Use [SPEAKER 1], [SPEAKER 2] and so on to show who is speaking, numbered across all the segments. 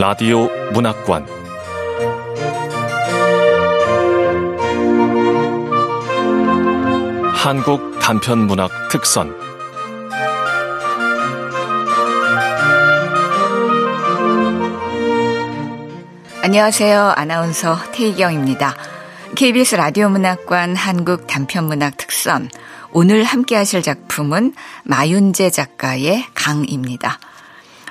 [SPEAKER 1] 라디오 문학관 한국 단편 문학 특선
[SPEAKER 2] 안녕하세요. 아나운서 태희경입니다. KBS 라디오 문학관 한국 단편 문학 특선 오늘 함께 하실 작품은 마윤재 작가의 강입니다.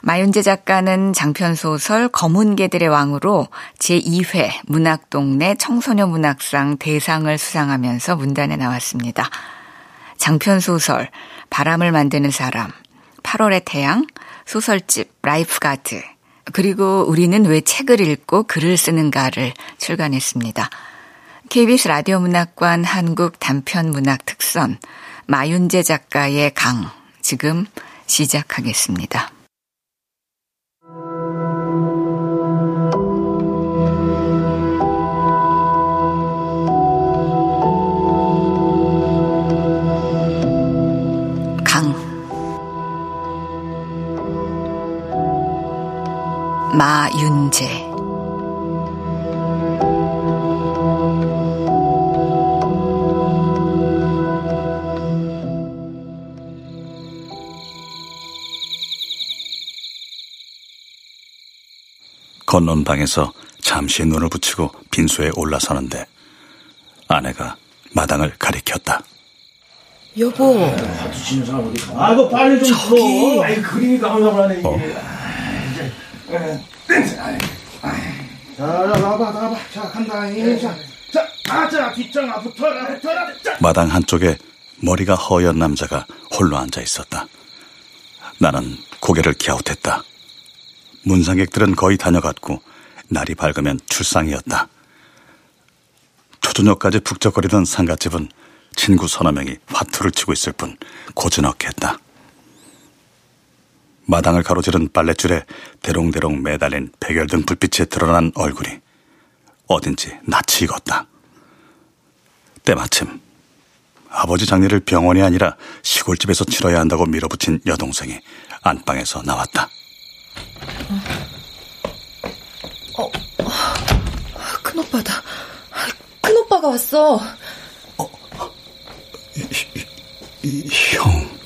[SPEAKER 2] 마윤제 작가는 장편소설 검은 개들의 왕으로 제2회 문학동네 청소년 문학상 대상을 수상하면서 문단에 나왔습니다. 장편소설 바람을 만드는 사람, 8월의 태양, 소설집 라이프가드, 그리고 우리는 왜 책을 읽고 글을 쓰는가를 출간했습니다. KBS 라디오 문학관 한국 단편 문학 특선 마윤재 작가의 강 지금 시작하겠습니다. 마윤재
[SPEAKER 3] 건넌 방에서 잠시 눈을 붙이고 빈소에 올라서는데 아내가 마당을 가리켰다.
[SPEAKER 4] 여보.
[SPEAKER 5] 아이고 빨리 좀
[SPEAKER 4] 저기.
[SPEAKER 5] 아이 그림이 깜깜을 하네 이게.
[SPEAKER 3] 어? 마당 한쪽에 머리가 허연 남자가 홀로 앉아 있었다. 나는 고개를 갸웃했다. 문상객들은 거의 다녀갔고 날이 밝으면 출상이었다. 초저녁까지 북적거리던 상갓집은 친구 서너 명이 화투를 치고 있을 뿐 고즈넉했다. 마당을 가로지른 빨랫줄에 대롱대롱 매달린 백열등 불빛에 드러난 얼굴이 어딘지 낯이 익었다. 때마침 아버지 장례를 병원이 아니라 시골집에서 치러야 한다고 밀어붙인 여동생이 안방에서 나왔다.
[SPEAKER 4] 큰오빠다. 큰오빠가 왔어.
[SPEAKER 3] 형,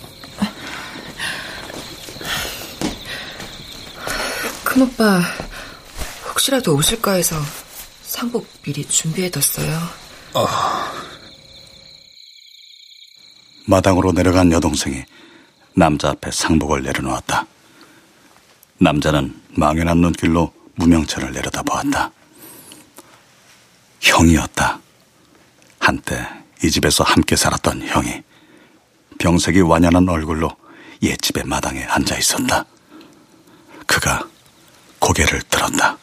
[SPEAKER 4] 큰오빠, 혹시라도 오실까 해서 상복 미리 준비해뒀어요.
[SPEAKER 3] 마당으로 내려간 여동생이 남자 앞에 상복을 내려놓았다. 남자는 망연한 눈길로 무명천을 내려다보았다. 형이었다. 한때 이 집에서 함께 살았던 형이 병색이 완연한 얼굴로 옛집의 마당에 앉아 있었다. 그가 고개를 들었다.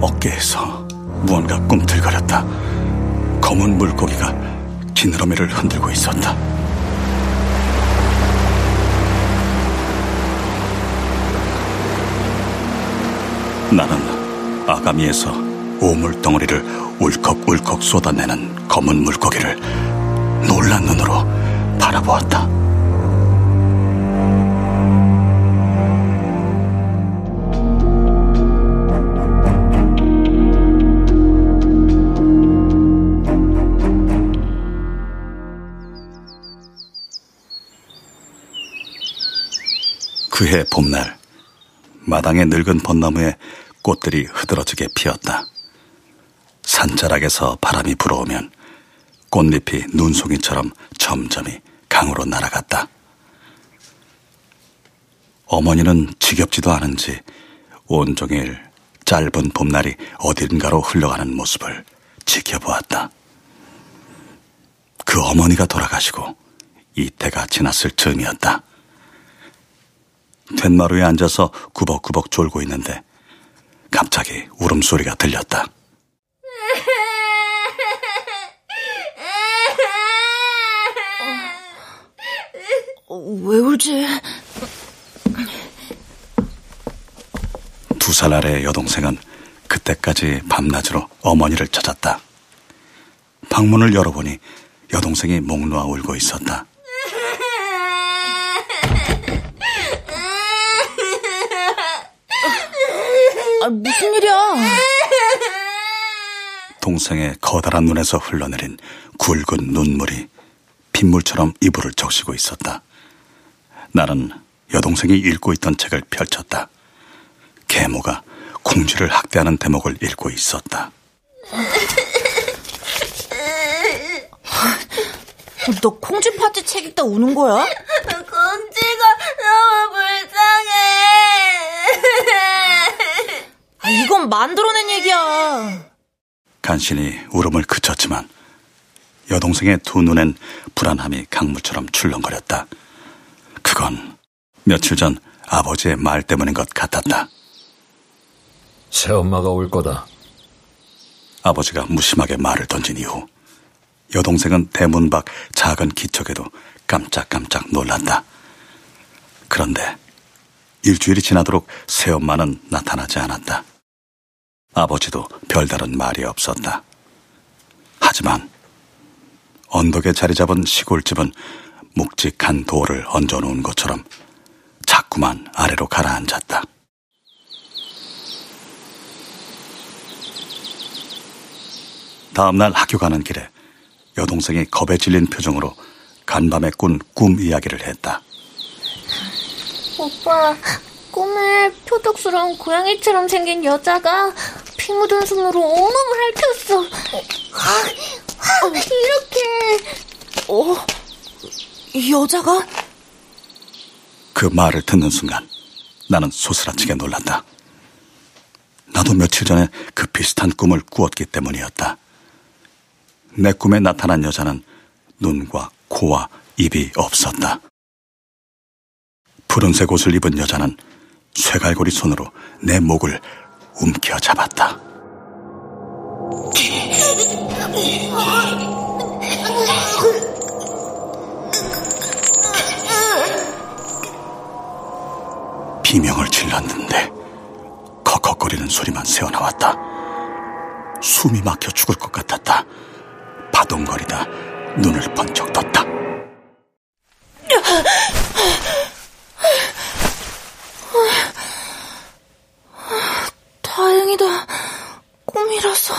[SPEAKER 3] 어깨에서 무언가 꿈틀거렸다. 검은 물고기가 지느러미를 흔들고 있었다. 나는 아가미에서 오물 덩어리를 울컥울컥 쏟아내는 검은 물고기를 놀란 눈으로 바라보았다. 그해 봄날 마당의 늙은 벚나무에 꽃들이 흐드러지게 피었다. 산자락에서 바람이 불어오면 꽃잎이 눈송이처럼 점점이 강으로 날아갔다. 어머니는 지겹지도 않은지 온종일 짧은 봄날이 어딘가로 흘러가는 모습을 지켜보았다. 그 어머니가 돌아가시고 이때가 지났을 즈음이었다. 된마루에 앉아서 구벅구벅 졸고 있는데 갑자기 울음소리가 들렸다.
[SPEAKER 4] 왜 울지?
[SPEAKER 3] 두 살 아래의 여동생은 그때까지 밤낮으로 어머니를 찾았다. 방문을 열어보니 여동생이 목 놓아 울고 있었다.
[SPEAKER 4] 무슨 일이야?
[SPEAKER 3] 동생의 커다란 눈에서 흘러내린 굵은 눈물이 빗물처럼 이불을 적시고 있었다. 나는 여동생이 읽고 있던 책을 펼쳤다. 계모가 공주를 학대하는 대목을 읽고 있었다.
[SPEAKER 4] 너 콩쥐 파티 책 읽다 우는 거야?
[SPEAKER 6] 공주가 너무 불쌍해.
[SPEAKER 4] 아, 이건 만들어낸 얘기야.
[SPEAKER 3] 간신히 울음을 그쳤지만 여동생의 두 눈엔 불안함이 강물처럼 출렁거렸다. 그건 며칠 전 아버지의 말 때문인 것 같았다.
[SPEAKER 7] 새엄마가 올 거다.
[SPEAKER 3] 아버지가 무심하게 말을 던진 이후 여동생은 대문 밖 작은 기척에도 깜짝깜짝 놀란다. 그런데 일주일이 지나도록 새엄마는 나타나지 않았다. 아버지도 별다른 말이 없었다. 하지만 언덕에 자리 잡은 시골집은 묵직한 돌을 얹어놓은 것처럼 자꾸만 아래로 가라앉았다. 다음날 학교 가는 길에 여동생이 겁에 질린 표정으로 간밤에 꾼 꿈 이야기를 했다.
[SPEAKER 6] 오빠, 꿈에 표독스러운 고양이처럼 생긴 여자가 피 묻은 손으로 온몸을 핥혔어. 아, 이렇게.
[SPEAKER 4] 어? 이 여자가?
[SPEAKER 3] 그 말을 듣는 순간 나는 소스라치게 놀랐다. 나도 며칠 전에 그 비슷한 꿈을 꾸었기 때문이었다. 내 꿈에 나타난 여자는 눈과 코와 입이 없었다. 푸른색 옷을 입은 여자는 쇠갈고리 손으로 내 목을 움켜 잡았다. 비명을 질렀는데 컥컥거리는 소리만 새어나왔다. 숨이 막혀 죽을 것 같았다. 바동거리다 눈을 번쩍 떴다.
[SPEAKER 4] 꿈이라서.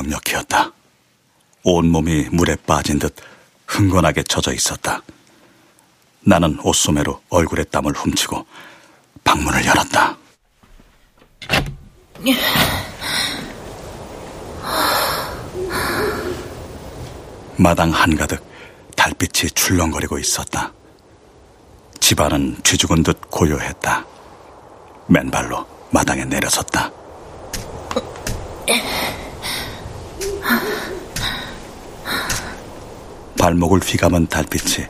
[SPEAKER 3] 새벽녘이었다. 온몸이 물에 빠진 듯 흥건하게 젖어 있었다. 나는 옷소매로 얼굴에 땀을 훔치고 방문을 열었다. 마당 한가득 달빛이 출렁거리고 있었다. 집안은 쥐죽은 듯 고요했다. 맨발로 마당에 내려섰다. 발목을 휘감은 달빛이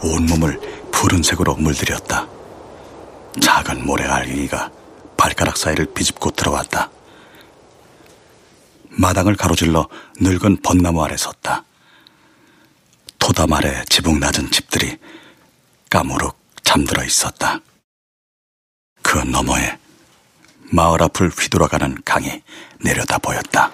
[SPEAKER 3] 온몸을 푸른색으로 물들였다. 작은 모래 알갱이가 발가락 사이를 비집고 들어왔다. 마당을 가로질러 늙은 벚나무 아래 섰다. 토담 아래 지붕 낮은 집들이 까무룩 잠들어 있었다. 그 너머에 마을 앞을 휘돌아가는 강이 내려다 보였다.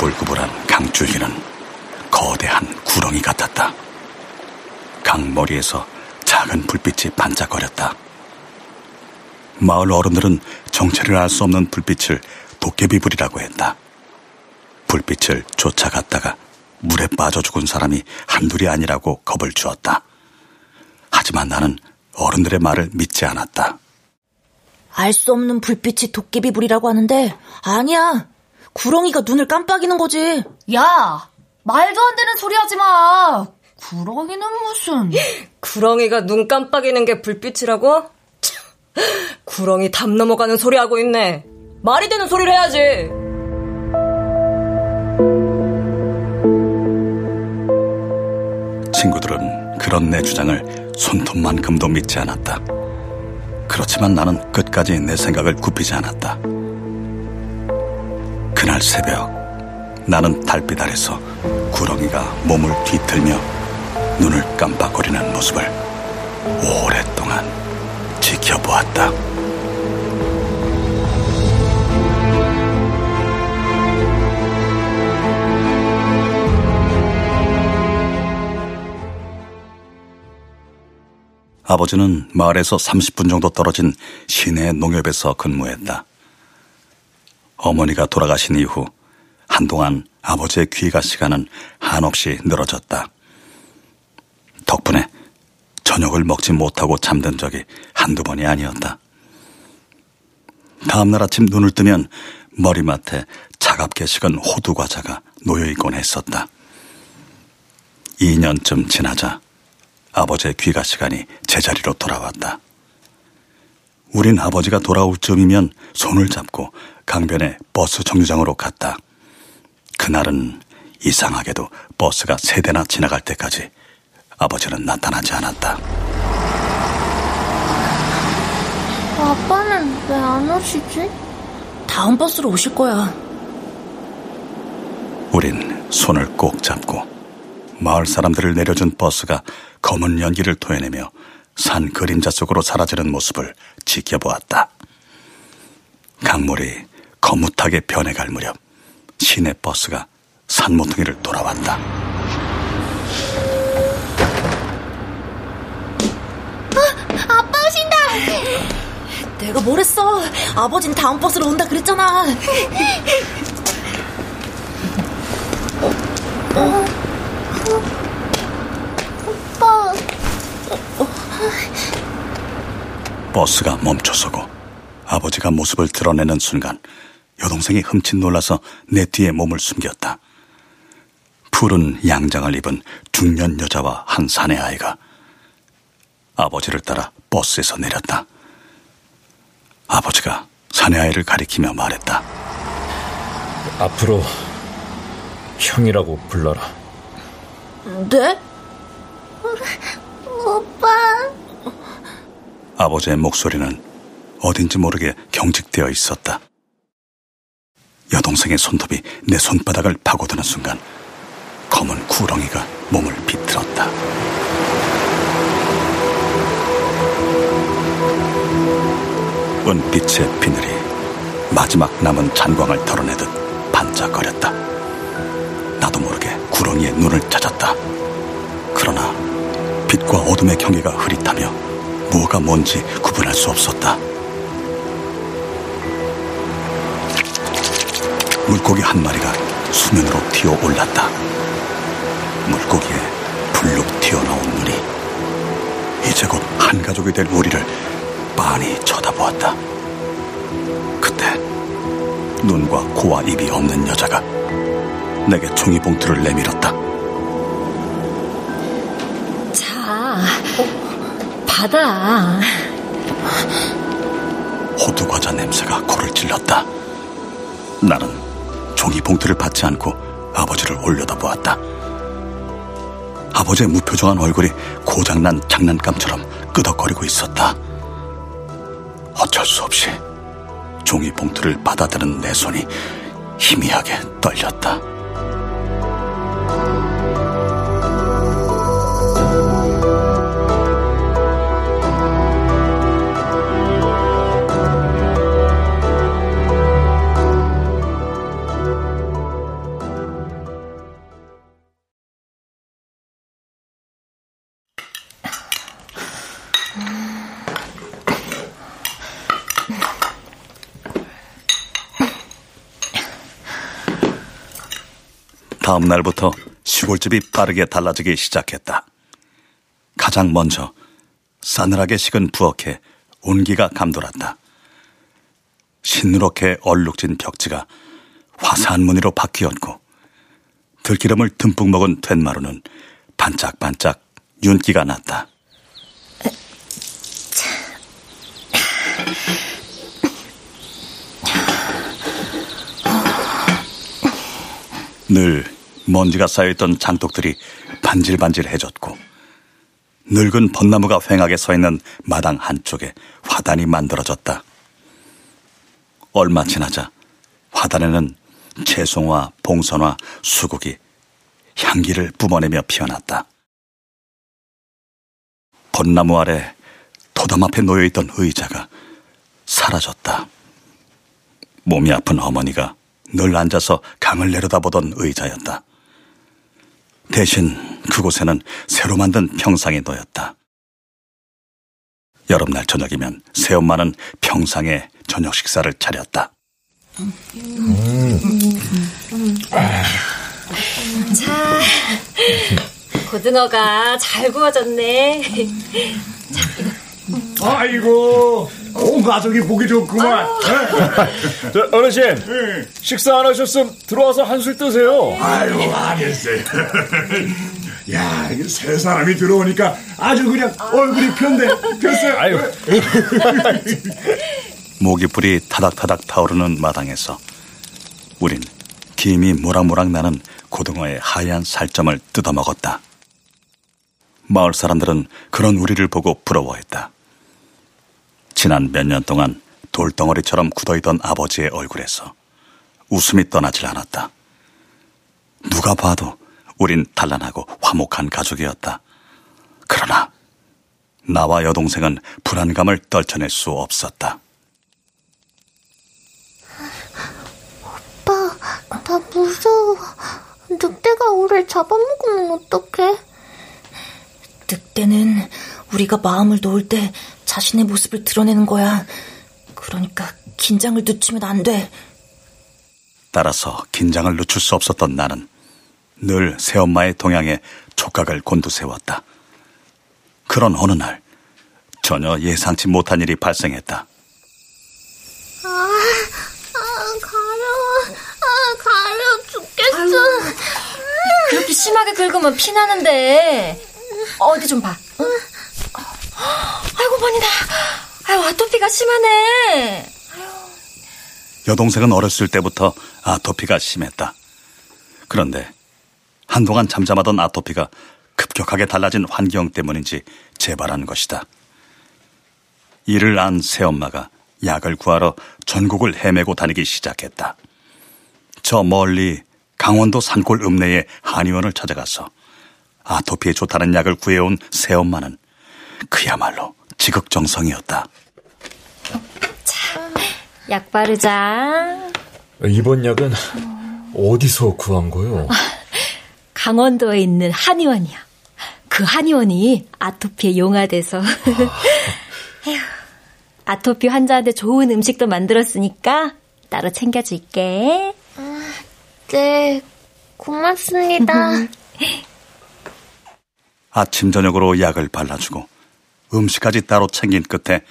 [SPEAKER 3] 구불구불한 강줄기는 거대한 구렁이 같았다. 강 머리에서 작은 불빛이 반짝거렸다. 마을 어른들은 정체를 알 수 없는 불빛을 도깨비불이라고 했다. 불빛을 쫓아갔다가 물에 빠져 죽은 사람이 한둘이 아니라고 겁을 주었다. 하지만 나는 어른들의 말을 믿지 않았다.
[SPEAKER 4] 알 수 없는 불빛이 도깨비불이라고 하는데 아니야. 구렁이가 눈을 깜빡이는 거지.
[SPEAKER 8] 야, 말도 안 되는 소리 하지 마. 구렁이는 무슨?
[SPEAKER 9] 구렁이가 눈 깜빡이는 게 불빛이라고? 참, 구렁이 담 넘어가는 소리 하고 있네. 말이 되는 소리를 해야지.
[SPEAKER 3] 친구들은 그런 내 주장을 손톱만큼도 믿지 않았다. 그렇지만 나는 끝까지 내 생각을 굽히지 않았다. 그날 새벽 나는 달빛 아래서 구렁이가 몸을 뒤틀며 눈을 깜빡거리는 모습을 오랫동안 지켜보았다. 아버지는 마을에서 30분 정도 떨어진 시내 농협에서 근무했다. 어머니가 돌아가신 이후 한동안 아버지의 귀가 시간은 한없이 늘어졌다. 덕분에 저녁을 먹지 못하고 잠든 적이 한두 번이 아니었다. 다음날 아침 눈을 뜨면 머리맡에 차갑게 식은 호두 과자가 놓여 있곤 했었다. 2년쯤 지나자 아버지의 귀가 시간이 제자리로 돌아왔다. 우린 아버지가 돌아올 즈음이면 손을 잡고 강변의 버스 정류장으로 갔다. 그날은 이상하게도 버스가 세 대나 지나갈 때까지 아버지는 나타나지 않았다.
[SPEAKER 6] 아빠는 왜 안 오시지?
[SPEAKER 4] 다음 버스로 오실 거야.
[SPEAKER 3] 우린 손을 꼭 잡고 마을 사람들을 내려준 버스가 검은 연기를 토해내며 산 그림자 속으로 사라지는 모습을 지켜보았다. 강물이 거뭇하게 변해갈 무렵 시내 버스가 산 모퉁이를 돌아왔다.
[SPEAKER 6] 아빠 오신다!
[SPEAKER 4] 내가 뭘 했어? 아버진 다음 버스로 온다 그랬잖아.
[SPEAKER 6] 오빠,
[SPEAKER 3] 버스가 멈춰서고 아버지가 모습을 드러내는 순간 여동생이 흠칫 놀라서 내 뒤에 몸을 숨겼다. 푸른 양장을 입은 중년 여자와 한 사내 아이가 아버지를 따라 버스에서 내렸다. 아버지가 사내 아이를 가리키며 말했다.
[SPEAKER 7] 앞으로 형이라고 불러라.
[SPEAKER 4] 네?
[SPEAKER 6] 오빠.
[SPEAKER 3] 아버지의 목소리는 어딘지 모르게 경직되어 있었다. 여동생의 손톱이 내 손바닥을 파고드는 순간 검은 구렁이가 몸을 비틀었다. 은빛의 비늘이 마지막 남은 잔광을 털어내듯 반짝거렸다. 나도 모르게 구렁이의 눈을 찾았다. 그러나 빛과 어둠의 경계가 흐릿하며 뭐가 뭔지 구분할 수 없었다. 물고기 한 마리가 수면으로 튀어 올랐다. 물고기에 불룩 튀어나온 눈이 이제 곧 한 가족이 될 우리를 빤히 쳐다보았다. 그때 눈과 코와 입이 없는 여자가 내게 종이봉투를 내밀었다.
[SPEAKER 9] 받아.
[SPEAKER 3] 호두 과자 냄새가 코를 찔렀다. 나는 종이 봉투를 받지 않고 아버지를 올려다보았다. 아버지의 무표정한 얼굴이 고장난 장난감처럼 끄덕거리고 있었다. 어쩔 수 없이 종이 봉투를 받아드는 내 손이 희미하게 떨렸다. 다음 날부터 시골집이 빠르게 달라지기 시작했다. 가장 먼저 싸늘하게 식은 부엌에 온기가 감돌았다. 신누렇게 얼룩진 벽지가 화사한 무늬로 바뀌었고 들기름을 듬뿍 먹은 된마루는 반짝반짝 윤기가 났다. 늘 먼지가 쌓여있던 장독들이 반질반질해졌고 늙은 벚나무가 휑하게 서 있는 마당 한쪽에 화단이 만들어졌다. 얼마 지나자 화단에는 채송화, 봉선화, 수국이 향기를 뿜어내며 피어났다. 벚나무 아래 도담 앞에 놓여있던 의자가 사라졌다. 몸이 아픈 어머니가 늘 앉아서 강을 내려다보던 의자였다. 대신 그곳에는 새로 만든 평상이 놓였다. 여름날 저녁이면 새엄마는 평상에 저녁 식사를 차렸다.
[SPEAKER 9] 자, 고등어가 잘 구워졌네.
[SPEAKER 5] 아이고, 온 가족이 보기 좋구만.
[SPEAKER 7] 저, 어르신, 식사 안 하셨으면 들어와서 한술 뜨세요.
[SPEAKER 5] 아이고, 알겠어요. 야, 이게 세 사람이 들어오니까 아주 그냥 얼굴이 편데, 됐어요.
[SPEAKER 7] 아유.
[SPEAKER 3] 모기불이 타닥타닥 타오르는 마당에서 우린 김이 모락모락 나는 고등어의 하얀 살점을 뜯어먹었다. 마을 사람들은 그런 우리를 보고 부러워했다. 지난 몇 년 동안 돌덩어리처럼 굳어있던 아버지의 얼굴에서 웃음이 떠나질 않았다. 누가 봐도 우린 단란하고 화목한 가족이었다. 그러나 나와 여동생은 불안감을 떨쳐낼 수 없었다.
[SPEAKER 6] 오빠, 나 무서워. 늑대가 우리를 잡아먹으면 어떡해?
[SPEAKER 4] 늑대는 우리가 마음을 놓을 때 자신의 모습을 드러내는 거야. 그러니까 긴장을 늦추면 안 돼.
[SPEAKER 3] 따라서 긴장을 늦출 수 없었던 나는 늘 새엄마의 동향에 촉각을 곤두세웠다. 그런 어느 날 전혀 예상치 못한 일이 발생했다.
[SPEAKER 6] 아, 아, 가려워. 아, 가려워 죽겠어.
[SPEAKER 8] 그렇게 심하게 긁으면 피 나는데. 어디 좀 봐. 머니다. 아유, 아토피가 심하네.
[SPEAKER 3] 여동생은 어렸을 때부터 아토피가 심했다. 그런데 한동안 잠잠하던 아토피가 급격하게 달라진 환경 때문인지 재발한 것이다. 이를 안 새엄마가 약을 구하러 전국을 헤매고 다니기 시작했다. 저 멀리 강원도 산골 읍내의 한의원을 찾아가서 아토피에 좋다는 약을 구해온 새엄마는 그야말로 지극정성이었다.
[SPEAKER 8] 약 바르자.
[SPEAKER 7] 이번 약은 어디서 구한 거요?
[SPEAKER 8] 강원도에 있는 한의원이야. 그 한의원이 아토피에 용화돼서. 에휴, 아토피 환자한테 좋은 음식도 만들었으니까 따로 챙겨줄게.
[SPEAKER 6] 네, 고맙습니다.
[SPEAKER 3] 아침 저녁으로 약을 발라주고 음식까지 따로 챙긴 끝에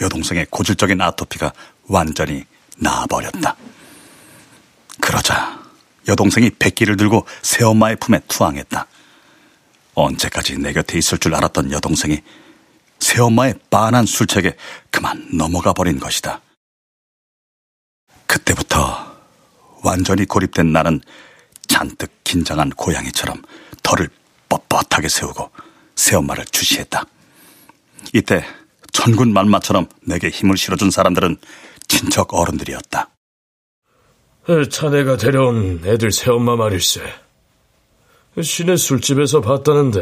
[SPEAKER 3] 여동생의 고질적인 아토피가 완전히 나아버렸다. 그러자 여동생이 백기를 들고 새엄마의 품에 투항했다. 언제까지 내 곁에 있을 줄 알았던 여동생이 새엄마의 빤한 술책에 그만 넘어가 버린 것이다. 그때부터 완전히 고립된 나는 잔뜩 긴장한 고양이처럼 털을 뻣뻣하게 세우고 새엄마를 주시했다. 이때 천군 만마처럼 내게 힘을 실어준 사람들은 친척 어른들이었다.
[SPEAKER 7] 자네가 데려온 애들 새엄마 말일세. 시내 술집에서 봤다는데.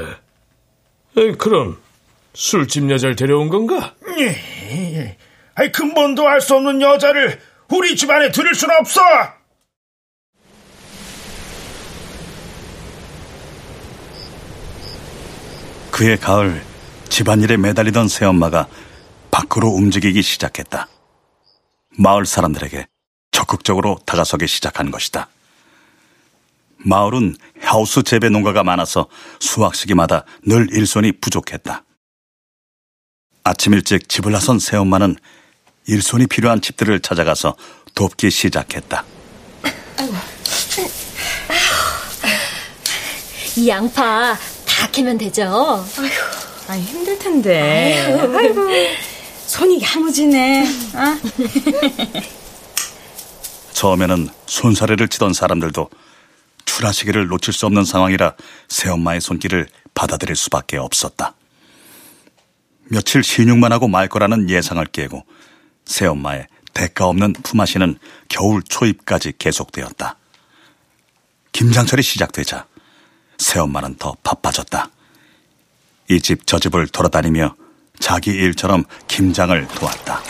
[SPEAKER 7] 에이, 그럼 술집 여자를 데려온 건가?
[SPEAKER 5] 예. 아이, 근본도 알 수 없는 여자를 우리 집안에 들일 수는 없어!
[SPEAKER 3] 그해 가을 집안일에 매달리던 새엄마가 밖으로 움직이기 시작했다. 마을 사람들에게 적극적으로 다가서기 시작한 것이다. 마을은 하우스 재배 농가가 많아서 수확 시기마다 늘 일손이 부족했다. 아침 일찍 집을 나선 새엄마는 일손이 필요한 집들을 찾아가서 돕기 시작했다.
[SPEAKER 8] 이 양파 다 캐면 되죠?
[SPEAKER 10] 아 힘들 텐데. 아이고, 손이 야무지네. 어?
[SPEAKER 3] 처음에는 손사래를 치던 사람들도 출하시기를 놓칠 수 없는 상황이라 새엄마의 손길을 받아들일 수밖에 없었다. 며칠 신용만 하고 말 거라는 예상을 깨고 새엄마의 대가 없는 품앗이는 겨울 초입까지 계속되었다. 김장철이 시작되자 새엄마는 더 바빠졌다. 이 집 저 집을 돌아다니며 자기 일처럼 김장을 도왔다.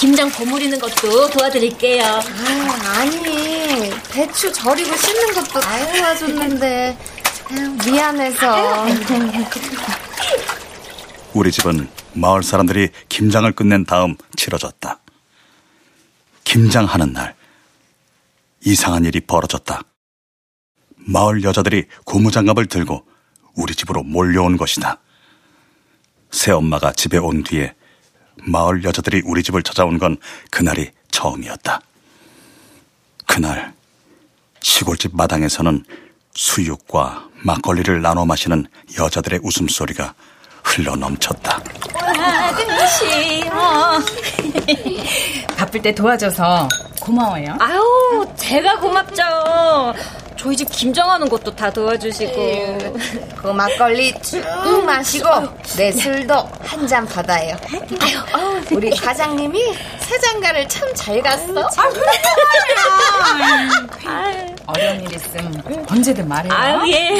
[SPEAKER 4] 김장 버무리는 것도 도와드릴게요.
[SPEAKER 6] 아, 아니, 배추 절이고 씻는 것도 다 도와줬는데, 미안해서.
[SPEAKER 3] 우리 집은 마을 사람들이 김장을 끝낸 다음 치러졌다. 김장하는 날, 이상한 일이 벌어졌다. 마을 여자들이 고무장갑을 들고 우리 집으로 몰려온 것이다. 새엄마가 집에 온 뒤에 마을 여자들이 우리 집을 찾아온 건 그날이 처음이었다. 그날 시골집 마당에서는 수육과 막걸리를 나눠 마시는 여자들의 웃음소리가 흘러 넘쳤다.
[SPEAKER 10] 아저씨, 어. 바쁠 때 도와줘서 고마워요.
[SPEAKER 9] 아유, 제가 고맙죠. 저희 집 김장하는 것도 다 도와주시고.
[SPEAKER 6] 그 막걸리 쭉 마시고, 내 술도 한 잔 받아요. 아유, 우리 과장님이 새장가를 참 잘 갔어.
[SPEAKER 10] 어려운 일 있으면 언제든 말해요.
[SPEAKER 9] 아유, 예.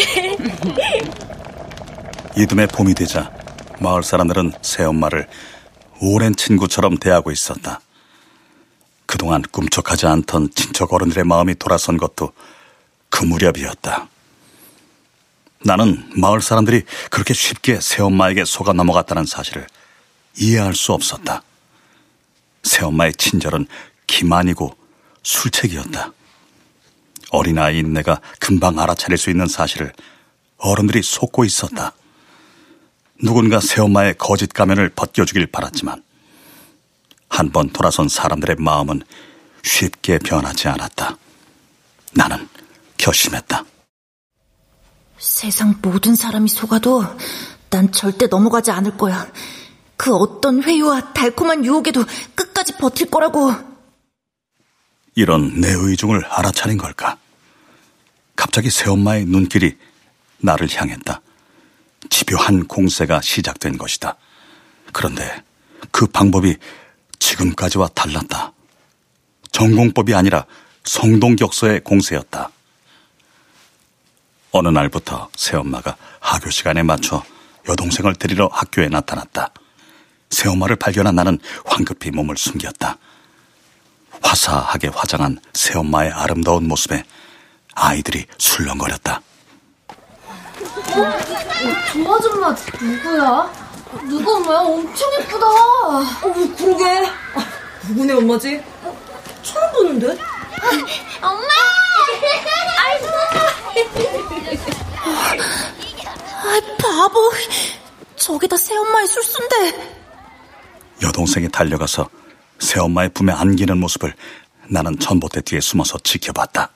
[SPEAKER 3] 이듬해 봄이 되자 마을 사람들은 새엄마를 오랜 친구처럼 대하고 있었다. 그동안 꿈쩍하지 않던 친척 어른들의 마음이 돌아선 것도 그 무렵이었다. 나는 마을 사람들이 그렇게 쉽게 새엄마에게 속아 넘어갔다는 사실을 이해할 수 없었다. 새엄마의 친절은 기만이고 술책이었다. 어린아이인 내가 금방 알아차릴 수 있는 사실을 어른들이 속고 있었다. 누군가 새엄마의 거짓 가면을 벗겨주길 바랐지만 한 번 돌아선 사람들의 마음은 쉽게 변하지 않았다. 나는 결심했다.
[SPEAKER 4] 세상 모든 사람이 속아도 난 절대 넘어가지 않을 거야. 그 어떤 회유와 달콤한 유혹에도 끝까지 버틸 거라고.
[SPEAKER 3] 이런 내 의중을 알아차린 걸까? 갑자기 새엄마의 눈길이 나를 향했다. 집요한 공세가 시작된 것이다. 그런데 그 방법이 지금까지와 달랐다. 전공법이 아니라 성동격서의 공세였다. 어느 날부터 새엄마가 하교 시간에 맞춰 여동생을 데리러 학교에 나타났다. 새엄마를 발견한 나는 황급히 몸을 숨겼다. 화사하게 화장한 새엄마의 아름다운 모습에 아이들이 술렁거렸다.
[SPEAKER 6] 저 아줌마 누구야? 누구 엄마야? 엄청 예쁘다.
[SPEAKER 9] 어, 그러게. 누구네 엄마지? 처음 보는데?
[SPEAKER 6] 엄마!
[SPEAKER 4] 아, 바보. 저게 다 새엄마의 술수인데.
[SPEAKER 3] 여동생이 달려가서 새엄마의 품에 안기는 모습을 나는 전봇대 뒤에 숨어서 지켜봤다.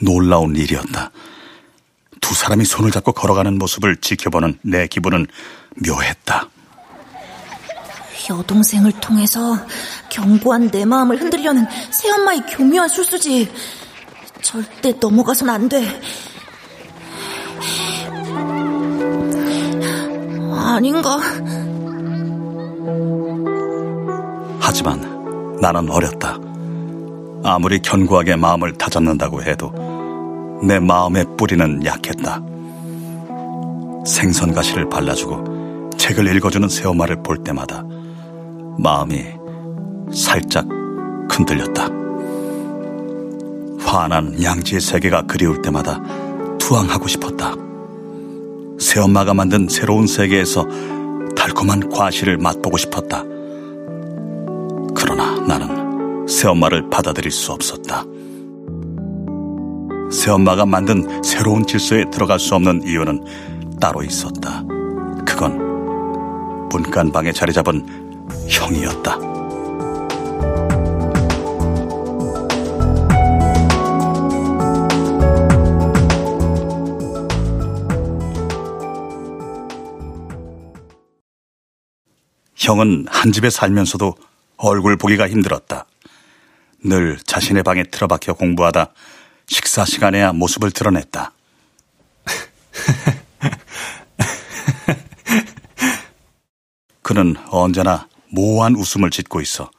[SPEAKER 3] 놀라운 일이었다. 두 사람이 손을 잡고 걸어가는 모습을 지켜보는 내 기분은 묘했다.
[SPEAKER 4] 여동생을 통해서 견고한 내 마음을 흔들려는 새엄마의 교묘한 술수지. 절대 넘어가선 안 돼. 아닌가?
[SPEAKER 3] 하지만 나는 어렸다. 아무리 견고하게 마음을 다잡는다고 해도 내 마음의 뿌리는 약했다. 생선 가시를 발라주고 책을 읽어주는 새엄마를 볼 때마다 마음이 살짝 흔들렸다. 환한 양지의 세계가 그리울 때마다 투항하고 싶었다. 새엄마가 만든 새로운 세계에서 달콤한 과실을 맛보고 싶었다. 그러나 나는 새엄마를 받아들일 수 없었다. 새엄마가 만든 새로운 질서에 들어갈 수 없는 이유는 따로 있었다. 그건 문간방에 자리 잡은 형이었다. 형은 한 집에 살면서도 얼굴 보기가 힘들었다. 늘 자신의 방에 틀어박혀 공부하다 식사 시간에야 모습을 드러냈다. 그는 언제나 모호한 웃음을 짓고 있어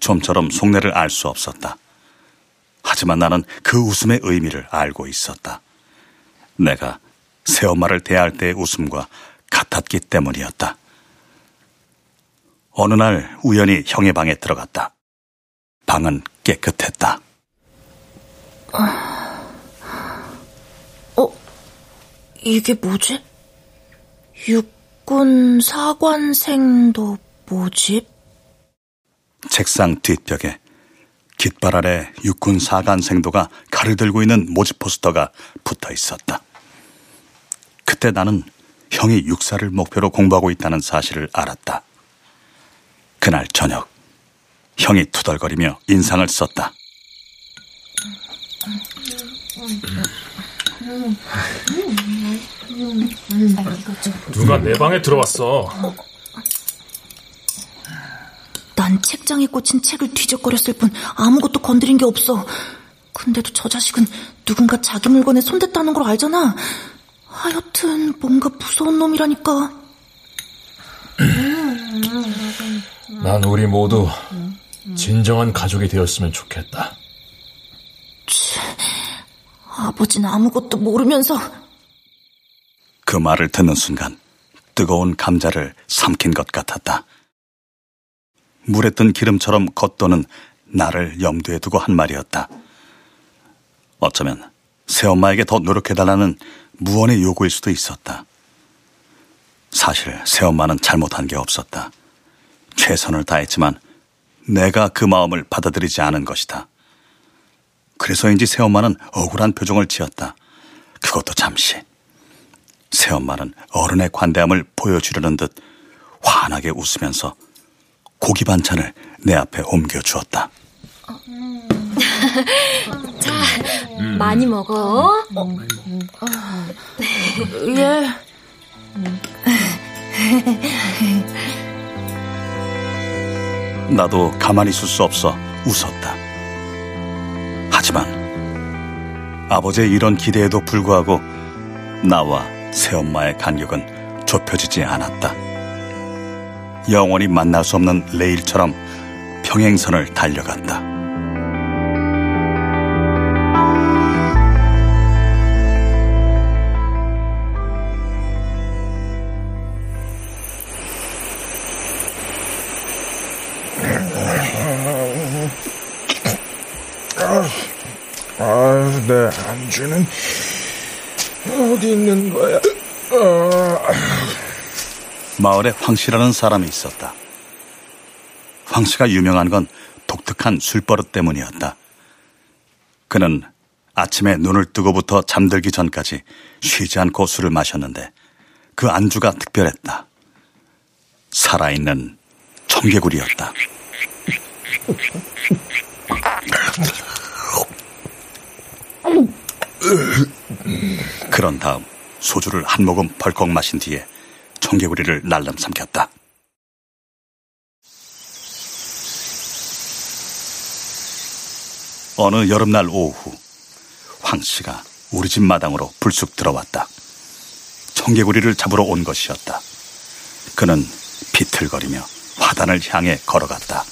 [SPEAKER 3] 좀처럼 속내를 알 수 없었다. 하지만 나는 그 웃음의 의미를 알고 있었다. 내가 새엄마를 대할 때의 웃음과 같았기 때문이었다. 어느 날 우연히 형의 방에 들어갔다. 방은 깨끗했다.
[SPEAKER 4] 어, 이게 뭐지? 육군 사관생도 모집?
[SPEAKER 3] 책상 뒷벽에 깃발 아래 육군 사관생도가 칼을 들고 있는 모집 포스터가 붙어 있었다. 그때 나는 형이 육사를 목표로 공부하고 있다는 사실을 알았다. 그날 저녁, 형이 투덜거리며 인상을 썼다.
[SPEAKER 7] 누가 내 방에 들어왔어?
[SPEAKER 4] 난 책장에 꽂힌 책을 뒤적거렸을 뿐 아무것도 건드린 게 없어. 근데도 저 자식은 누군가 자기 물건에 손댔다는 걸 알잖아. 하여튼 뭔가 무서운 놈이라니까.
[SPEAKER 7] 난 우리 모두 진정한 가족이 되었으면 좋겠다.
[SPEAKER 4] 아버지는 아무것도 모르면서
[SPEAKER 3] 그 말을 듣는 순간 뜨거운 감자를 삼킨 것 같았다. 물에 뜬 기름처럼 겉도는 나를 염두에 두고 한 말이었다. 어쩌면 새엄마에게 더 노력해달라는 무언의 요구일 수도 있었다. 사실 새엄마는 잘못한 게 없었다. 최선을 다했지만 내가 그 마음을 받아들이지 않은 것이다. 그래서인지 새엄마는 억울한 표정을 지었다. 그것도 잠시. 새엄마는 어른의 관대함을 보여주려는 듯 환하게 웃으면서 고기 반찬을 내 앞에 옮겨 주었다.
[SPEAKER 9] 자, 많이 먹어.
[SPEAKER 4] 예.
[SPEAKER 3] 나도 가만히 있을 수 없어 웃었다. 하지만 아버지의 이런 기대에도 불구하고 나와 새엄마의 간격은 좁혀지지 않았다. 영원히 만날 수 없는 레일처럼 평행선을 달려갔다.
[SPEAKER 5] 내 안주는 어디 있는 거야? 아.
[SPEAKER 3] 마을에 황씨라는 사람이 있었다. 황씨가 유명한 건 독특한 술버릇 때문이었다. 그는 아침에 눈을 뜨고부터 잠들기 전까지 쉬지 않고 술을 마셨는데 그 안주가 특별했다. 살아있는 청개구리였다. 그런 다음 소주를 한 모금 벌컥 마신 뒤에 청개구리를 날름 삼켰다. 어느 여름날 오후 황 씨가 우리 집 마당으로 불쑥 들어왔다. 청개구리를 잡으러 온 것이었다. 그는 비틀거리며 화단을 향해 걸어갔다.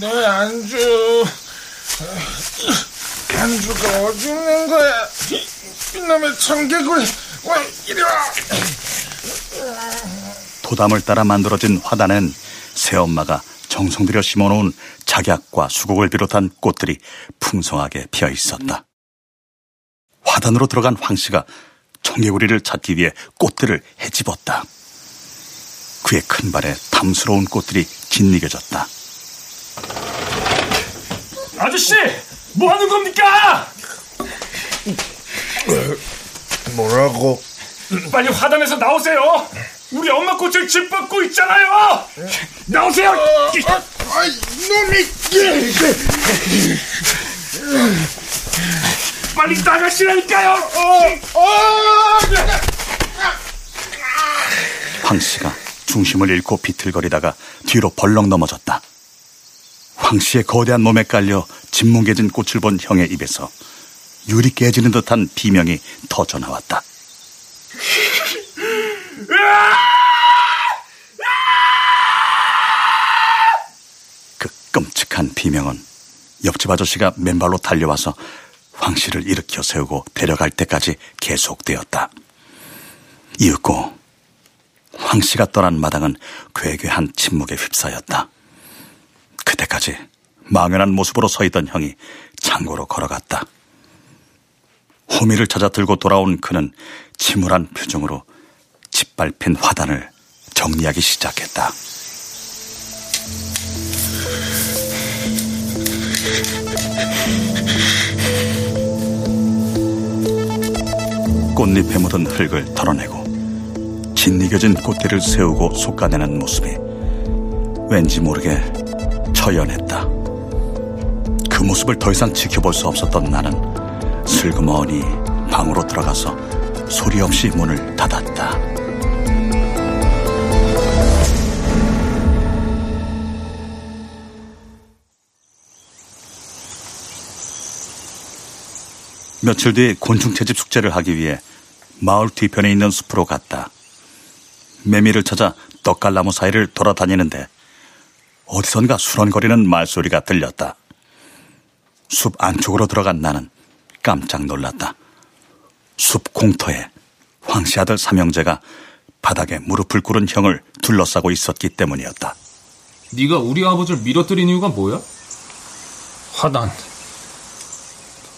[SPEAKER 5] 내 안주 안주가 어디 있는 거야? 이놈의 청개구리 왜 이리 와?
[SPEAKER 3] 도담을 따라 만들어진 화단엔 새엄마가 정성 들여 심어놓은 작약과 수국을 비롯한 꽃들이 풍성하게 피어 있었다. 화단으로 들어간 황 씨가 청개구리를 찾기 위해 꽃들을 헤집었다. 그의 큰 발에 탐스러운 꽃들이 짓이겨졌다.
[SPEAKER 7] 아저씨, 뭐 하는 겁니까?
[SPEAKER 5] 뭐라고?
[SPEAKER 7] 빨리 화단에서 나오세요. 우리 엄마 꽃을 짓밟고 있잖아요. 나오세요.
[SPEAKER 5] 아, 놈이
[SPEAKER 7] 빨리 나가시라니까요.
[SPEAKER 3] 황 씨가 중심을 잃고 비틀거리다가 뒤로 벌렁 넘어졌다. 황 씨의 거대한 몸에 깔려 짓뭉개진 꽃을 본 형의 입에서 유리 깨지는 듯한 비명이 터져 나왔다. 그 끔찍한 비명은 옆집 아저씨가 맨발로 달려와서 황 씨를 일으켜 세우고 데려갈 때까지 계속되었다. 이윽고 황 씨가 떠난 마당은 괴괴한 침묵에 휩싸였다. 그때까지 망연한 모습으로 서 있던 형이 창고로 걸어갔다. 호미를 찾아 들고 돌아온 그는 침울한 표정으로 짓밟힌 화단을 정리하기 시작했다. 꽃잎에 묻은 흙을 털어내고 짓이겨진 꽃길을 세우고 솎아내는 모습이 왠지 모르게 처연했다. 그 모습을 더 이상 지켜볼 수 없었던 나는 슬그머니 방으로 들어가서 소리 없이 문을 닫았다. 며칠 뒤 곤충 채집 숙제를 하기 위해 마을 뒤편에 있는 숲으로 갔다. 매미를 찾아 떡갈나무 사이를 돌아다니는데 어디선가 수런거리는 말소리가 들렸다. 숲 안쪽으로 들어간 나는 깜짝 놀랐다. 숲 공터에 황씨 아들 삼형제가 바닥에 무릎을 꿇은 형을 둘러싸고 있었기 때문이었다.
[SPEAKER 11] 네가 우리 아버지를 밀어뜨린 이유가 뭐야? 화단.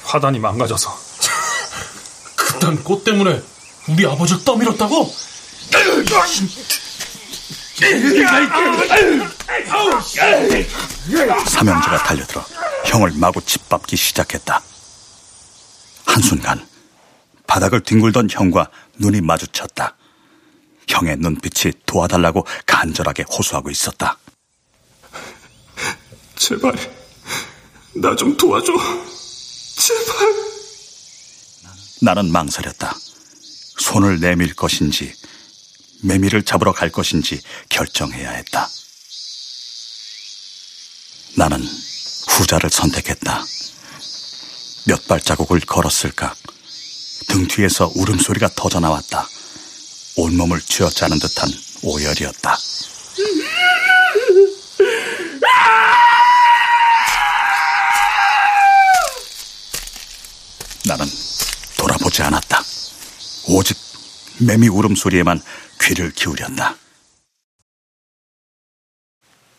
[SPEAKER 11] 화단이 망가져서. 그딴 꽃 때문에 우리 아버지를 떠밀었다고?
[SPEAKER 3] 삼형제가 달려들어 형을 마구 짓밟기 시작했다. 한순간 바닥을 뒹굴던 형과 눈이 마주쳤다. 형의 눈빛이 도와달라고 간절하게 호소하고 있었다.
[SPEAKER 11] 제발, 나 좀 도와줘. 제발.
[SPEAKER 3] 나는 망설였다. 손을 내밀 것인지, 매미를 잡으러 갈 것인지 결정해야 했다. 나는 후자를 선택했다. 몇 발자국을 걸었을까? 등 뒤에서 울음소리가 터져 나왔다. 온몸을 쥐어짜는 듯한 오열이었다. 나는 돌아보지 않았다. 오직 매미 울음소리에만 귀를 기울였다.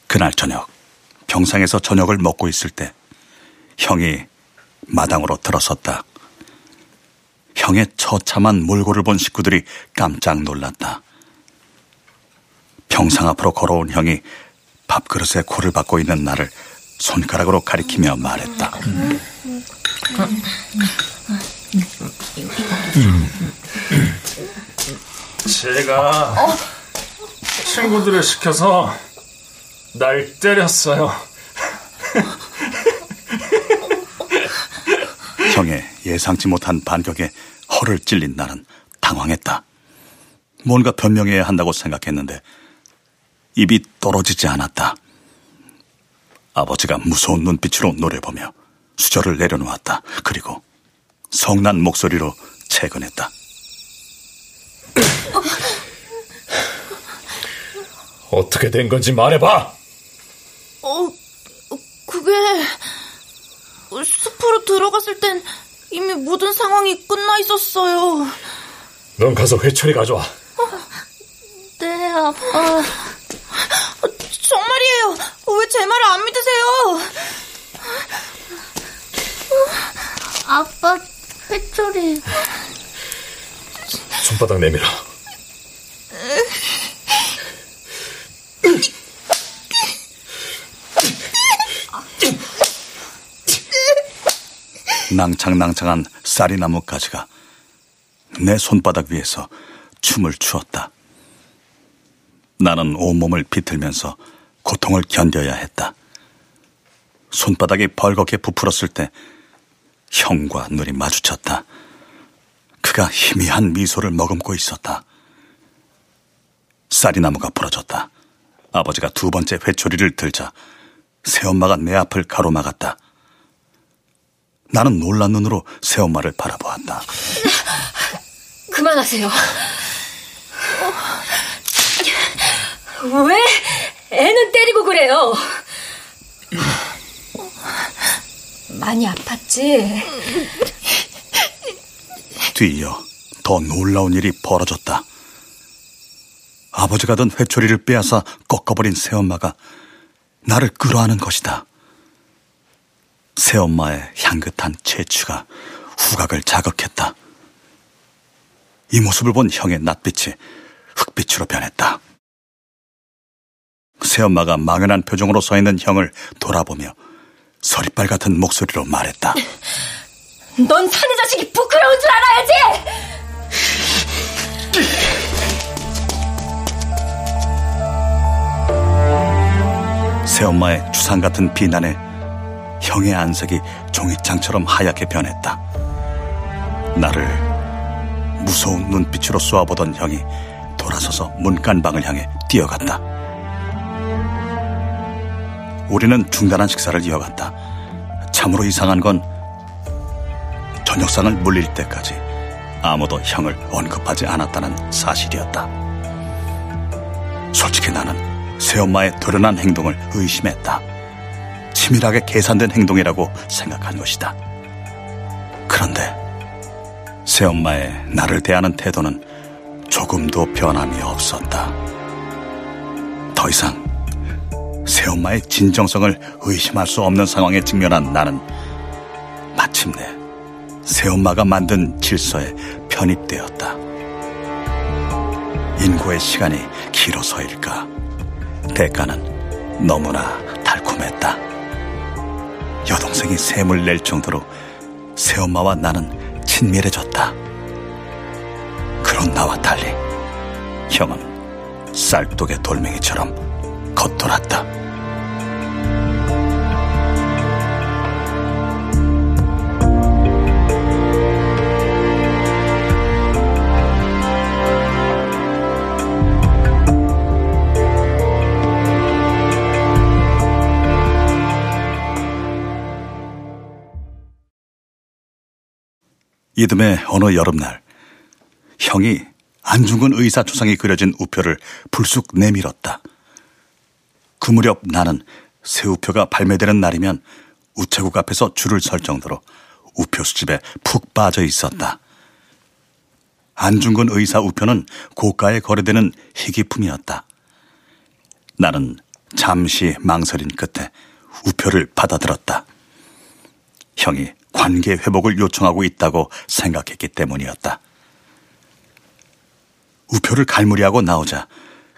[SPEAKER 3] 그날 저녁, 병상에서 저녁을 먹고 있을 때 형이 마당으로 들어섰다. 형의 처참한 몰골을 본 식구들이 깜짝 놀랐다. 병상 앞으로 걸어온 형이 밥그릇에 코를 박고 있는 나를 손가락으로 가리키며 말했다.
[SPEAKER 11] 제가 친구들을 시켜서 날 때렸어요.
[SPEAKER 3] 형의 예상치 못한 반격에 허를 찔린 나는 당황했다. 뭔가 변명해야 한다고 생각했는데 입이 떨어지지 않았다. 아버지가 무서운 눈빛으로 노려보며 수저를 내려놓았다. 그리고 성난 목소리로 채근했다.
[SPEAKER 11] 어떻게 된 건지 말해봐!
[SPEAKER 4] 어, 그게 숲으로 들어갔을 땐 이미 모든 상황이 끝나 있었어요.
[SPEAKER 11] 넌 가서 회초리 가져와.
[SPEAKER 4] 네, 아빠. 정말이에요. 왜 제 말을 안 믿으세요? 아빠, 회초리.
[SPEAKER 11] 손바닥 내밀어.
[SPEAKER 3] 낭창낭창한 쌀이나무 가지가 내 손바닥 위에서 춤을 추었다. 나는 온몸을 비틀면서 고통을 견뎌야 했다. 손바닥이 벌겋게 부풀었을 때 형과 눈이 마주쳤다. 그가 희미한 미소를 머금고 있었다. 쌀이나무가 부러졌다. 아버지가 두 번째 회초리를 들자 새엄마가 내 앞을 가로막았다. 나는 놀란 눈으로 새엄마를 바라보았다.
[SPEAKER 9] 그만하세요. 왜 애는 때리고 그래요?
[SPEAKER 8] 많이 아팠지?
[SPEAKER 3] 뒤이어 더 놀라운 일이 벌어졌다. 아버지가 든 회초리를 빼앗아 꺾어버린 새엄마가 나를 끌어안은 것이다. 새엄마의 향긋한 채취가 후각을 자극했다. 이 모습을 본 형의 낯빛이 흑빛으로 변했다. 새엄마가 망연한 표정으로 서 있는 형을 돌아보며 서리빨 같은 목소리로 말했다.
[SPEAKER 8] 넌 사내 자식이 부끄러운 줄 알아야지!
[SPEAKER 3] 새엄마의 주상 같은 비난에 형의 안색이 종이장처럼 하얗게 변했다. 나를 무서운 눈빛으로 쏘아보던 형이 돌아서서 문간방을 향해 뛰어갔다. 우리는 중단한 식사를 이어갔다. 참으로 이상한 건 저녁상을 물릴 때까지 아무도 형을 언급하지 않았다는 사실이었다. 솔직히 나는 새엄마의 도련한 행동을 의심했다. 치밀하게 계산된 행동이라고 생각한 것이다. 그런데 새엄마의 나를 대하는 태도는 조금도 변함이 없었다. 더 이상 새엄마의 진정성을 의심할 수 없는 상황에 직면한 나는 마침내 새엄마가 만든 질서에 편입되었다. 인고의 시간이 길어서일까? 대가는 너무나 달콤했다. 여동생이 샘을 낼 정도로 새엄마와 나는 친밀해졌다. 그런 나와 달리 형은 쌀독의 돌멩이처럼 겉돌았다. 이듬해 어느 여름날 형이 안중근 의사 초상이 그려진 우표를 불쑥 내밀었다. 그 무렵 나는 새 우표가 발매되는 날이면 우체국 앞에서 줄을 설 정도로 우표 수집에 푹 빠져 있었다. 안중근 의사 우표는 고가에 거래되는 희귀품이었다. 나는 잠시 망설인 끝에 우표를 받아들었다. 형이 관계 회복을 요청하고 있다고 생각했기 때문이었다. 우표를 갈무리하고 나오자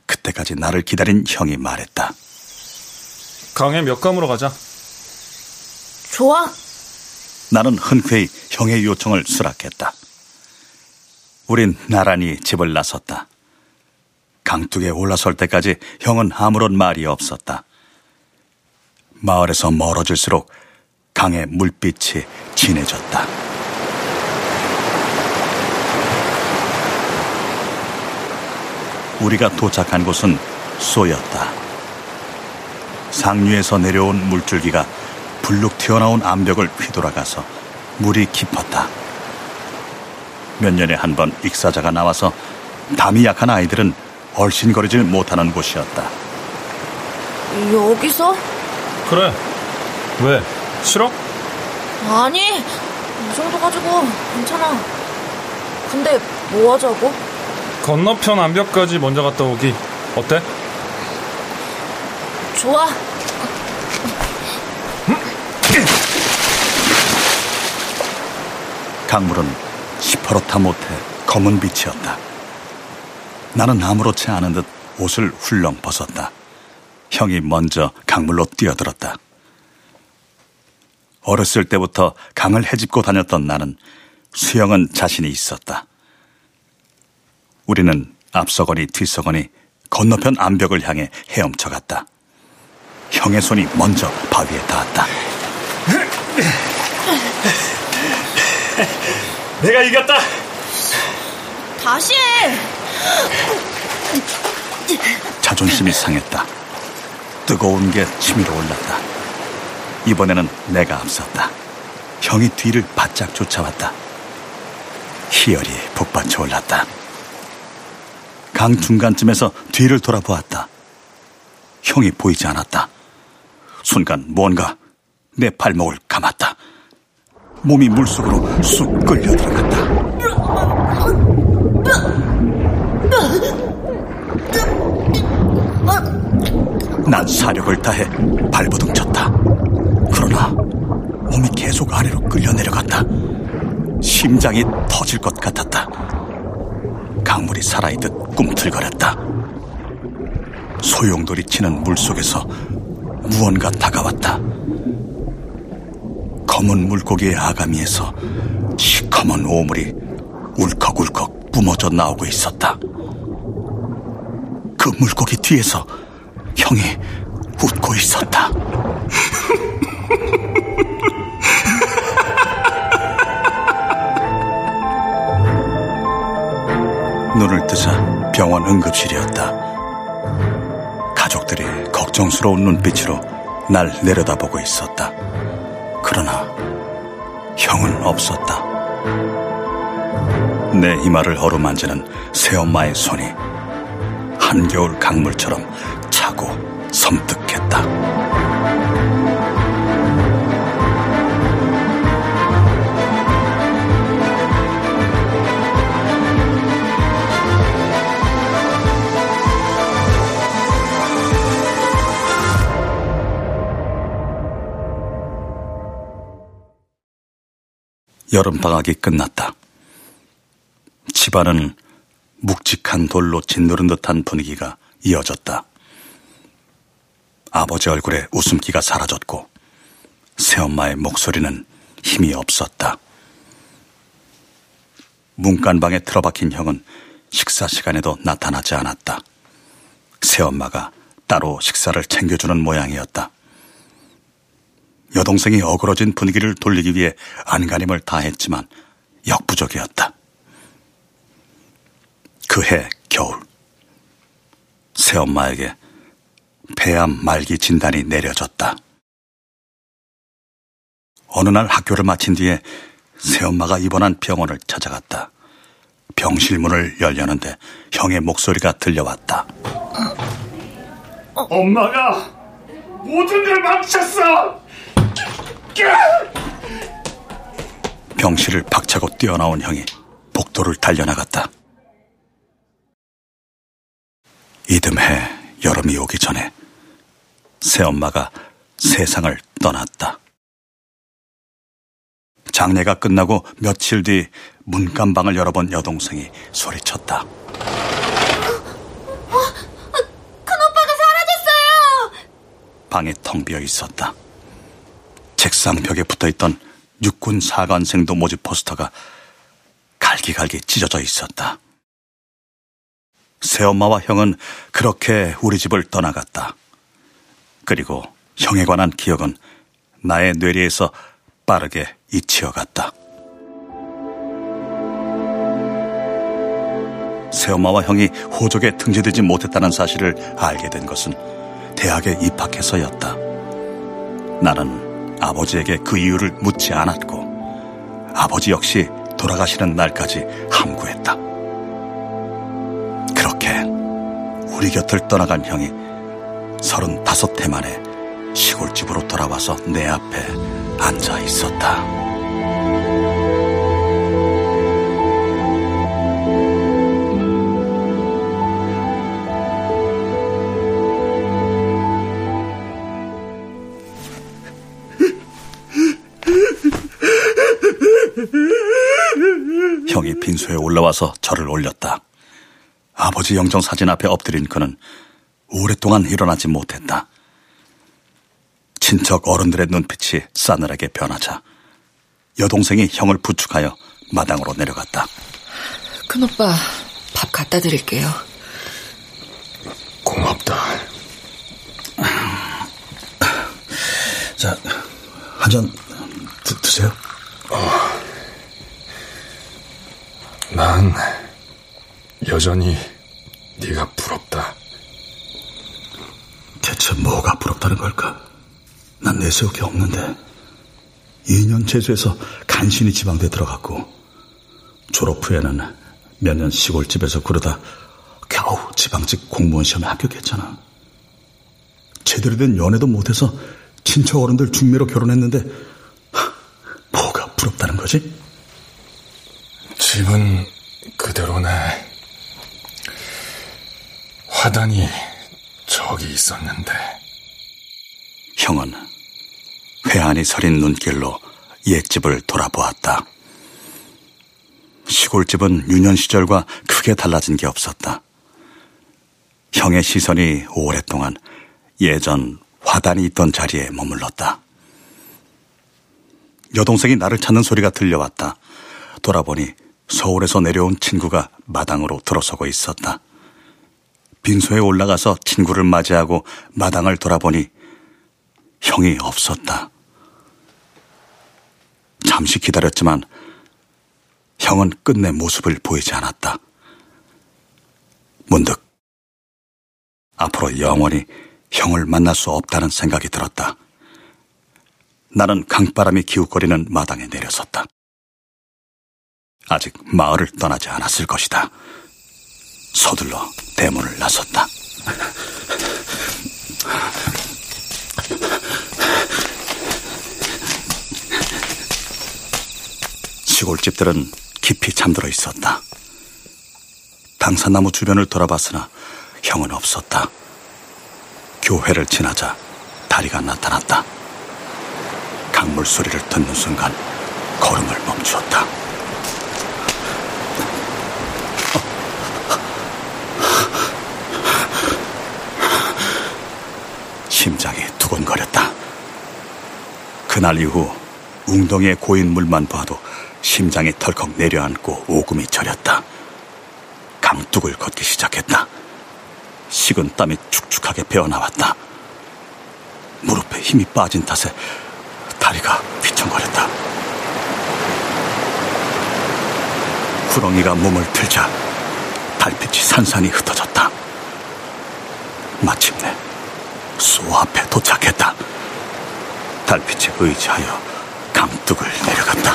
[SPEAKER 3] 그때까지 나를 기다린 형이 말했다.
[SPEAKER 11] 강의 몇 감으로 가자.
[SPEAKER 8] 좋아.
[SPEAKER 3] 나는 흔쾌히 형의 요청을 수락했다. 우린 나란히 집을 나섰다. 강둑에 올라설 때까지 형은 아무런 말이 없었다. 마을에서 멀어질수록 강의 물빛이 진해졌다. 우리가 도착한 곳은 쏘였다. 상류에서 내려온 물줄기가 불룩 튀어나온 암벽을 휘돌아가서 물이 깊었다. 몇 년에 한 번 익사자가 나와서 담이 약한 아이들은 얼씬거리질 못하는 곳이었다.
[SPEAKER 4] 여기서?
[SPEAKER 11] 그래. 왜? 싫어?
[SPEAKER 4] 아니, 이 정도 가지고 괜찮아. 근데 뭐 하자고?
[SPEAKER 11] 건너편 암벽까지 먼저 갔다 오기. 어때?
[SPEAKER 4] 좋아.
[SPEAKER 3] 강물은 시퍼렇다 못해 검은 빛이었다. 나는 아무렇지 않은 듯 옷을 훌렁 벗었다. 형이 먼저 강물로 뛰어들었다. 어렸을 때부터 강을 헤집고 다녔던 나는 수영은 자신이 있었다. 우리는 앞서거니 뒤서거니 건너편 암벽을 향해 헤엄쳐 갔다. 형의 손이 먼저 바위에 닿았다.
[SPEAKER 11] 내가 이겼다.
[SPEAKER 4] 다시 해.
[SPEAKER 3] 자존심이 상했다. 뜨거운 게 치밀어 올랐다. 이번에는 내가 앞섰다. 형이 뒤를 바짝 쫓아왔다. 희열이 북받쳐 올랐다. 강 중간쯤에서 뒤를 돌아보았다. 형이 보이지 않았다. 순간 뭔가 내 발목을 감았다. 몸이 물속으로 쑥 끌려 들어갔다. 난 사력을 다해 발버둥 쳤다. 그러나 몸이 계속 아래로 끌려 내려갔다. 심장이 터질 것 같았다. 강물이 살아있듯 꿈틀거렸다. 소용돌이 치는 물 속에서 무언가 다가왔다. 검은 물고기의 아가미에서 시커먼 오물이 울컥울컥 뿜어져 나오고 있었다. 그 물고기 뒤에서 형이 웃고 있었다. 눈을 뜨자 병원 응급실이었다. 가족들이 걱정스러운 눈빛으로 날 내려다보고 있었다. 그러나 형은 없었다. 내 이마를 어루만지는 새엄마의 손이 한겨울 강물처럼 차고 섬뜩 여름방학이 끝났다. 집안은 묵직한 돌로 짓누른 듯한 분위기가 이어졌다. 아버지 얼굴에 웃음기가 사라졌고 새엄마의 목소리는 힘이 없었다. 문간방에 틀어박힌 형은 식사 시간에도 나타나지 않았다. 새엄마가 따로 식사를 챙겨주는 모양이었다. 여동생이 어그러진 분위기를 돌리기 위해 안간힘을 다했지만 역부족이었다. 그해 겨울 새엄마에게 폐암 말기 진단이 내려졌다. 어느 날 학교를 마친 뒤에 새엄마가 입원한 병원을 찾아갔다. 병실 문을 열려는데 형의 목소리가 들려왔다.
[SPEAKER 5] 엄마가 모든 걸 망쳤어!
[SPEAKER 3] 병실을 박차고 뛰어나온 형이 복도를 달려나갔다. 이듬해 여름이 오기 전에 새엄마가 세상을 떠났다. 장례가 끝나고 며칠 뒤 문간방을 열어본 여동생이 소리쳤다.
[SPEAKER 4] 큰오빠가 사라졌어요!
[SPEAKER 3] 방이 텅 비어 있었다. 책상 벽에 붙어 있던 육군 사관생도 모집 포스터가 갈기갈기 찢어져 있었다. 새엄마와 형은 그렇게 우리 집을 떠나갔다. 그리고 형에 관한 기억은 나의 뇌리에서 빠르게 잊히어갔다. 새엄마와 형이 호적에 등재되지 못했다는 사실을 알게 된 것은 대학에 입학해서였다. 나는 아버지에게 그 이유를 묻지 않았고 아버지 역시 돌아가시는 날까지 함구했다. 그렇게 우리 곁을 떠나간 형이 서른다섯 해 만에 시골집으로 돌아와서 내 앞에 앉아 있었다. 빈소에 올라와서 절을 올렸다. 아버지 영정 사진 앞에 엎드린 그는 오랫동안 일어나지 못했다. 친척 어른들의 눈빛이 싸늘하게 변하자 여동생이 형을 부축하여 마당으로 내려갔다.
[SPEAKER 2] 큰오빠 밥 갖다 드릴게요.
[SPEAKER 11] 고맙다.
[SPEAKER 3] 자, 한 잔 드세요.
[SPEAKER 11] 난 여전히 네가 부럽다.
[SPEAKER 3] 대체 뭐가 부럽다는 걸까? 난 내세울 게 없는데 2년 재수해서 간신히 지방대 들어갔고 졸업 후에는 몇 년 시골집에서 그러다 겨우 지방직 공무원 시험에 합격했잖아. 제대로 된 연애도 못해서 친척 어른들 중매로 결혼했는데 하, 뭐가 부럽다는 거지?
[SPEAKER 11] 집은 그대로네. 화단이 저기 있었는데.
[SPEAKER 3] 형은 회한이 서린 눈길로 옛집을 돌아보았다. 시골집은 유년 시절과 크게 달라진 게 없었다. 형의 시선이 오랫동안 예전 화단이 있던 자리에 머물렀다. 여동생이 나를 찾는 소리가 들려왔다. 돌아보니 서울에서 내려온 친구가 마당으로 들어서고 있었다. 빈소에 올라가서 친구를 맞이하고 마당을 돌아보니 형이 없었다. 잠시 기다렸지만 형은 끝내 모습을 보이지 않았다. 문득 앞으로 영원히 형을 만날 수 없다는 생각이 들었다. 나는 강바람이 기웃거리는 마당에 내려섰다. 아직 마을을 떠나지 않았을 것이다. 서둘러 대문을 나섰다. 시골집들은 깊이 잠들어 있었다. 당산나무 주변을 돌아봤으나 형은 없었다. 교회를 지나자 다리가 나타났다. 강물 소리를 듣는 순간 걸음을 멈추었다. 심장이 두근거렸다. 그날 이후 웅덩이에 고인 물만 봐도 심장이 덜컥 내려앉고 오금이 저렸다. 강둑을 걷기 시작했다. 식은 땀이 축축하게 배어나왔다. 무릎에 힘이 빠진 탓에 다리가 휘청거렸다. 구렁이가 몸을 들자 달빛이 산산이 흩어졌다. 마침내 수 앞에 도착했다. 달빛에 의지하여 강둑을 내려갔다.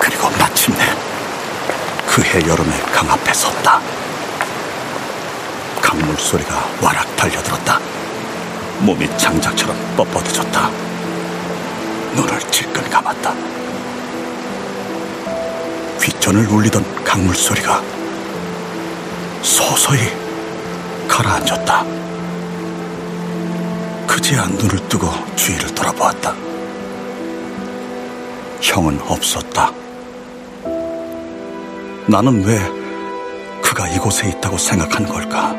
[SPEAKER 3] 그리고 마침내 그해 여름의 강 앞에 섰다. 강물 소리가 와락 달려들었다. 몸이 장작처럼 뻣뻣해졌다. 눈을 질끈 감았다. 귓전을 울리던 강물 소리가 서서히 가라앉았다. 그제야 눈을 뜨고 주위를 돌아보았다. 형은 없었다. 나는 왜 그가 이곳에 있다고 생각한 걸까?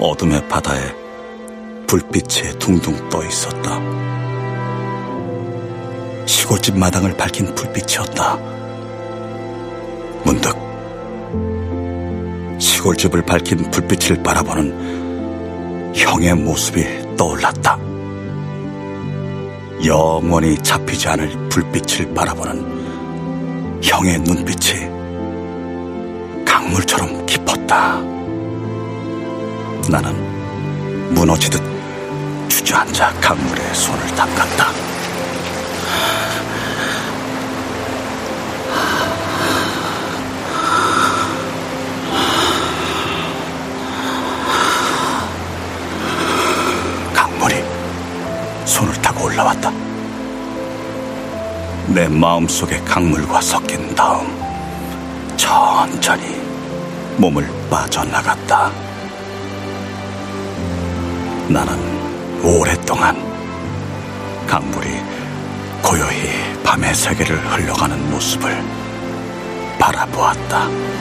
[SPEAKER 3] 어둠의 바다에 불빛이 둥둥 떠 있었다. 시골집 마당을 밝힌 불빛이었다. 문득 시골집을 밝힌 불빛을 바라보는 형의 모습이 떠올랐다. 영원히 잡히지 않을 불빛을 바라보는 형의 눈빛이 강물처럼 깊었다. 나는 무너지듯 주저앉아 강물에 손을 담갔다. 강물이 손을 타고 올라왔다. 내 마음속의 강물과 섞인 다음 천천히 몸을 빠져나갔다. 나는 오랫동안 강물이 고요히 밤의 세계를 흘러가는 모습을 바라보았다.